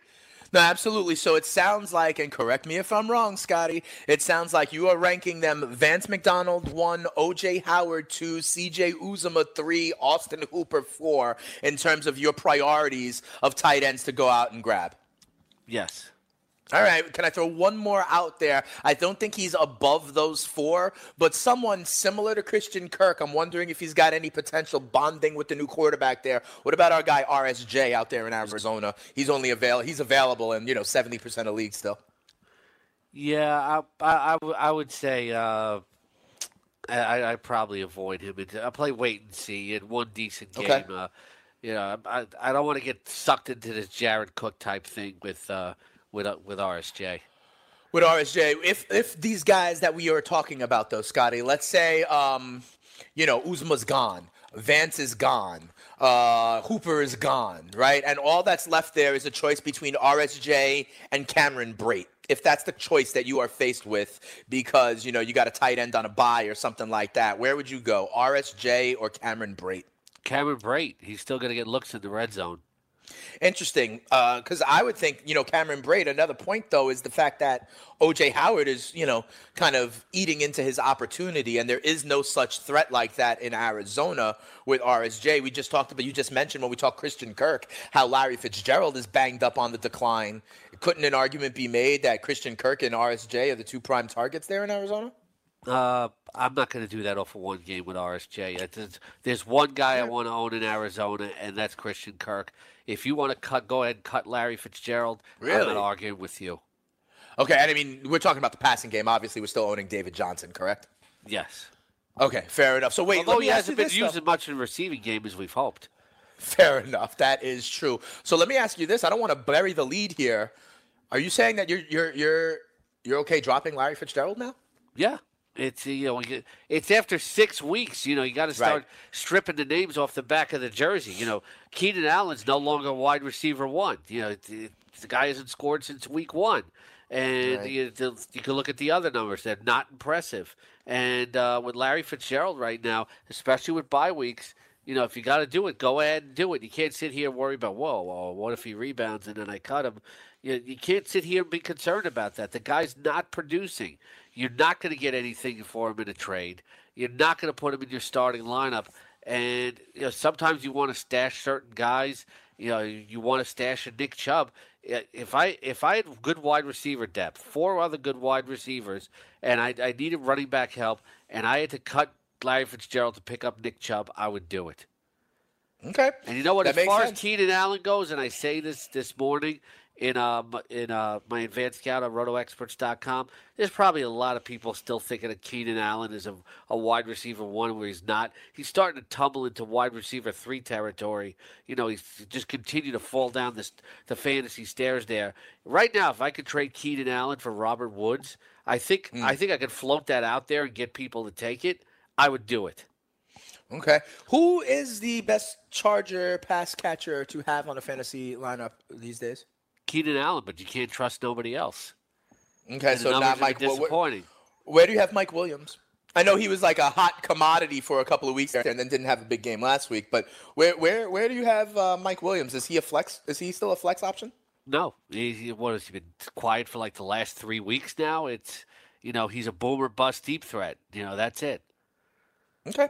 No, absolutely. So it sounds like, and correct me if I'm wrong, Scotty. It sounds like you are ranking them: Vance McDonald one, OJ Howard two, CJ Uzomah three, Austin Hooper four. In terms of your priorities of tight ends to go out and grab. Yes. All right, can I throw one more out there? I don't think he's above those four, but someone similar to Christian Kirk. I'm wondering if he's got any potential bonding with the new quarterback there. What about our guy RSJ out there in Arizona? He's only avail he's available in you know 70% of leagues still. Yeah, I, I, I, w- I would say uh, I, I probably avoid him. I play wait and see in one decent game. Okay. Uh, you know, I, I don't want to get sucked into this Jared Cook type thing with uh, with uh, with RSJ. with RSJ. If if these guys that we are talking about though, Scotty, let's say um, you know, Uzomah's gone, Vance is gone, uh, Hooper is gone, right? And all that's left there is a choice between RSJ and Cameron Brate. If that's the choice that you are faced with because, you know, you got a tight end on a bye or something like that, where would you go? RSJ or Cameron Brate? Cameron Brate, he's still going to get looks in the red zone. Interesting, uh, because I would think you know Cameron Brate. Another point though is the fact that OJ Howard is you know kind of eating into his opportunity, and there is no such threat like that in Arizona with RSJ. We just talked about. You just mentioned when we talked Christian Kirk how Larry Fitzgerald is banged up on the decline. Couldn't an argument be made that Christian Kirk and RSJ are the two prime targets there in Arizona? Uh, I'm not going to do that off of one game with RSJ. There's, there's one guy I want to own in Arizona, and that's Christian Kirk. If you want to cut, go ahead and cut Larry Fitzgerald. Really? I'm not arguing with you. Okay, and I mean, we're talking about the passing game. Obviously, we're still owning David Johnson, correct? Yes. Okay, fair enough. So wait, Although let me he ask hasn't been used as much in the receiving game as we've hoped. Fair enough. That is true. So let me ask you this. I don't want to bury the lead here. Are you saying that you're you're you're you're okay dropping Larry Fitzgerald now? Yeah. It's you know it's after six weeks. You know you got to start Right. stripping the names off the back of the jersey. You know Keenan Allen's no longer wide receiver one. You know it- the guy hasn't scored since week one, and Right. you, the- you can look at the other numbers; they're not impressive. And uh, with Larry Fitzgerald right now, especially with bye weeks, you know if you got to do it, go ahead and do it. You can't sit here and worry about whoa, whoa, what if he rebounds and then I cut him. You, you can't sit here and be concerned about that. The guy's not producing. You're not going to get anything for him in a trade. You're not going to put him in your starting lineup. And you know, sometimes you want to stash certain guys. You know, you want to stash a Nick Chubb. If I if I had good wide receiver depth, four other good wide receivers, and I, I needed running back help, and I had to cut Larry Fitzgerald to pick up Nick Chubb, I would do it. Okay. And you know what? That as far sense. as Keenan Allen goes, and I say this this morning in uh, in uh, my advanced scout on rotoexperts.com, there's probably a lot of people still thinking of Keenan Allen as a, a wide receiver one where he's not. He's starting to tumble into wide receiver three territory. You know, he's just continue to fall down this the fantasy stairs there. Right now, if I could trade Keenan Allen for Robert Woods, I think Hmm. I think I could float that out there and get people to take it. I would do it. Okay. Who is the best Charger pass catcher to have on a fantasy lineup these days? Keenan Allen, but you can't trust nobody else. Okay, And so not Mike. been wh- wh- disappointing. Where do you have Mike Williams? I know he was like a hot commodity for a couple of weeks there, and then didn't have a big game last week. But where where where do you have uh, Mike Williams? Is he a flex? Is he still a flex option? No, he, he- what has he been quiet for like the last three weeks now? It's you know he's a boomer bust deep threat. You know that's it. Okay,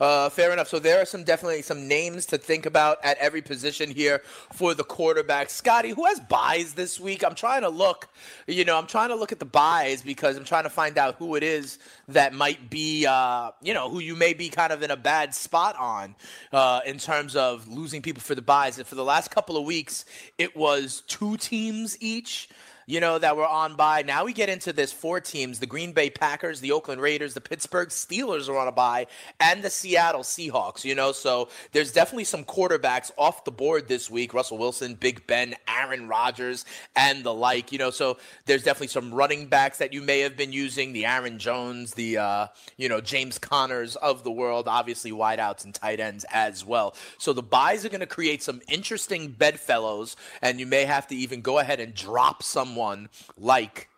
uh, fair enough. So there are some definitely some names to think about at every position here for the quarterback. Scotty, who has byes this week? I'm trying to look. You know, I'm trying to look at the byes because I'm trying to find out who it is that might be. Uh, you know, who you may be kind of in a bad spot on uh, in terms of losing people for the byes. And for the last couple of weeks, it was two teams each you know, that were on by. Now we get into this four teams the Green Bay Packers, the Oakland Raiders, the Pittsburgh Steelers are on a bye, and the Seattle Seahawks, you know. So there's definitely some quarterbacks off the board this week Russell Wilson, Big Ben, Aaron Rodgers, and the like, you know. So there's definitely some running backs that you may have been using the Aaron Jones, the, uh, you know, James Connors of the world, obviously wideouts and tight ends as well. So the byes are going to create some interesting bedfellows, and you may have to even go ahead and drop someone like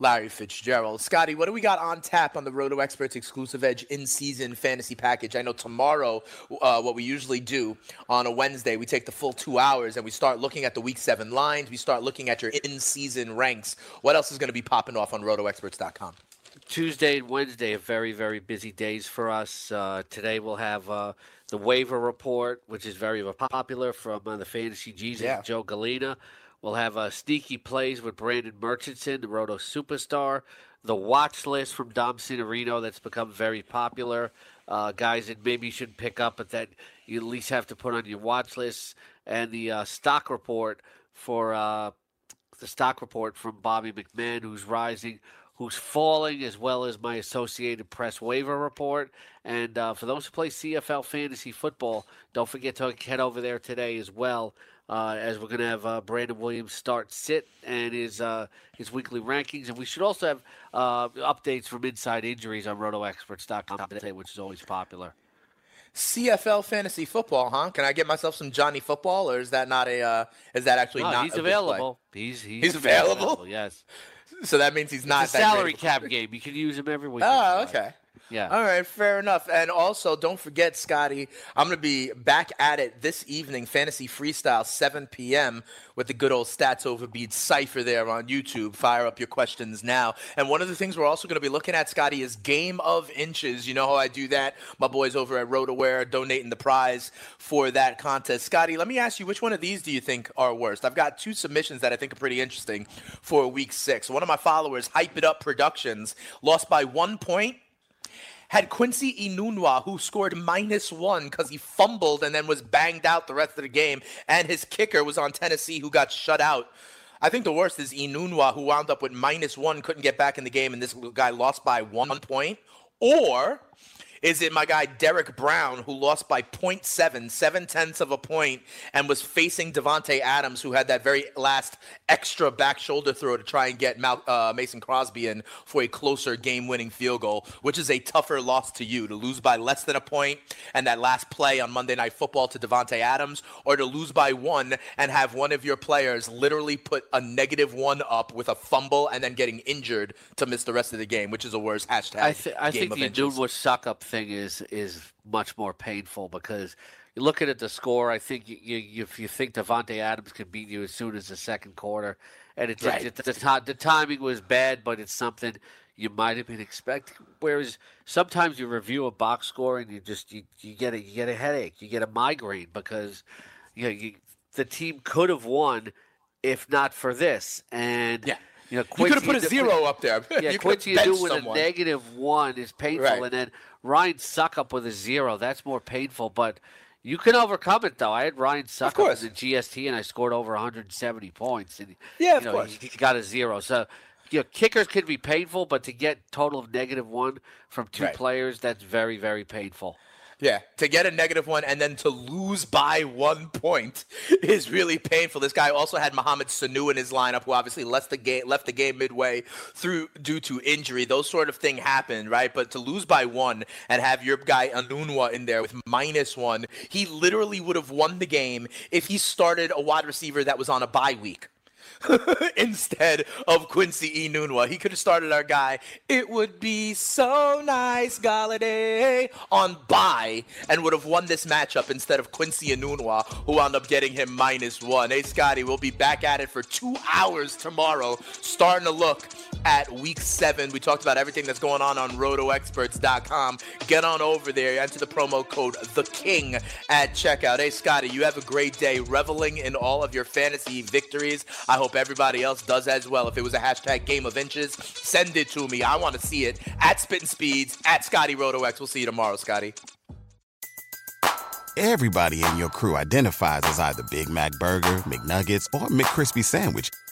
Larry Fitzgerald. Scotty, what do we got on tap on the Roto Experts exclusive edge in season fantasy package? I know tomorrow, uh, what we usually do on a Wednesday, we take the full two hours and we start looking at the week seven lines. We start looking at your in season ranks. What else is going to be popping off on rotoexperts.com? Tuesday and Wednesday are very, very busy days for us. Uh, today we'll have uh, the waiver report, which is very popular from uh, the Fantasy Jesus, Yeah. Joe Galena. We'll have uh, sneaky plays with Brandon Murchison, the Roto superstar. The watch list from Dom Cinerino that's become very popular. Uh, guys that maybe you should pick up, but that you at least have to put on your watch list. And the uh, stock report for uh, the stock report from Bobby McMahon, who's rising, who's falling, as well as my Associated Press waiver report. And uh, for those who play CFL fantasy football, don't forget to head over there today as well. Uh, as we're going to have uh, Brandon Williams start sit and his uh, his weekly rankings, and we should also have uh, updates from inside injuries on RotoExperts.com today, which is always popular. CFL fantasy football, huh? Can I get myself some Johnny football, or is that not a? Uh, is that actually No, not? he's a good play? available. He's he's, He's available? Yes, *laughs* So that means he's not a that salary cap game. You can use him every week. Oh, okay. Yeah. All right, fair enough. And also, don't forget, Scotty, I'm going to be back at it this evening, Fantasy Freestyle, 7 p.m., with the good old Stats Overbeat cipher there on YouTube. Fire up your questions now. And one of the things we're also going to be looking at, Scotty, is Game of Inches. You know how I do that? My boys over at RotoWire donating the prize for that contest. Scotty, let me ask you, which one of these do you think are worst? I've got two submissions that I think are pretty interesting for week six. One of my followers, Hype It Up Productions, lost by one point had Quincy Enunwa, who scored minus one because he fumbled and then was banged out the rest of the game, and his kicker was on Tennessee, who got shut out. I think the worst is Enunwa, who wound up with minus one, couldn't get back in the game, and this guy lost by one point. Or is it my guy Derek Brown, who lost by 0.7, seven tenths of a point, and was facing Davante Adams, who had that very last extra back shoulder throw to try and get Mal- uh, Mason Crosby in for a closer game-winning field goal, which is a tougher loss to you to lose by less than a point and that last play on Monday Night Football to Davante Adams, or to lose by one and have one of your players literally put a negative one up with a fumble and then getting injured to miss the rest of the game, which is a worse hashtag. I, th- I game think the inches. Nunwa suck up thing is is much more painful because you're looking at the score. I think you, you, if you think Davante Adams can beat you as soon as the second quarter, and it's Right. it, the, ti- the timing was bad, but it's something you might have been expecting. Whereas sometimes you review a box score and you just you, you get a you get a headache, you get a migraine because you know you, the team could have won if not for this, and Yeah. You know, You could have put a zero up there. *laughs* yeah, you could Quincy have Adu with someone. a negative one is painful, Right. and then Ryan Succop with a zero. That's more painful, but you can overcome it though. I had Ryan Succop course. in the GST, and I scored over 170 points. And, Yeah, you of know, course. He, he got a zero. So, you know, kickers can be painful, but to get total of negative one from two Right. players, that's very, very painful. Yeah, to get a negative one and then to lose by one point *laughs* is really painful. This guy also had Mohamed Sanu in his lineup, who obviously left the game left the game midway through due to injury. Those sort of thing happen, right? But to lose by one and have your guy Enunwa in there with minus one, he literally would have won the game if he started a wide receiver that was on a bye week. *laughs* instead of Quincy E Enunwa. He could have started our guy. It would be so nice, Golladay, on bye, and would have won this matchup instead of Quincy Enunwa, who wound up getting him minus one. Hey, Scotty, we'll be back at it for two hours tomorrow, starting to look at week seven. We talked about everything that's going on on rotoexperts.com. Get on over there, enter the promo code The King at checkout. Hey, Scotty, you have a great day reveling in all of your fantasy victories. I hope everybody else does as well. If it was a hashtag game of inches, send it to me. I want to see it at Spitting Speeds, at Scotty RotoX. We'll see you tomorrow, Scotty. Everybody in your crew identifies as either Big Mac Burger, McNuggets, or McCrispy Sandwich.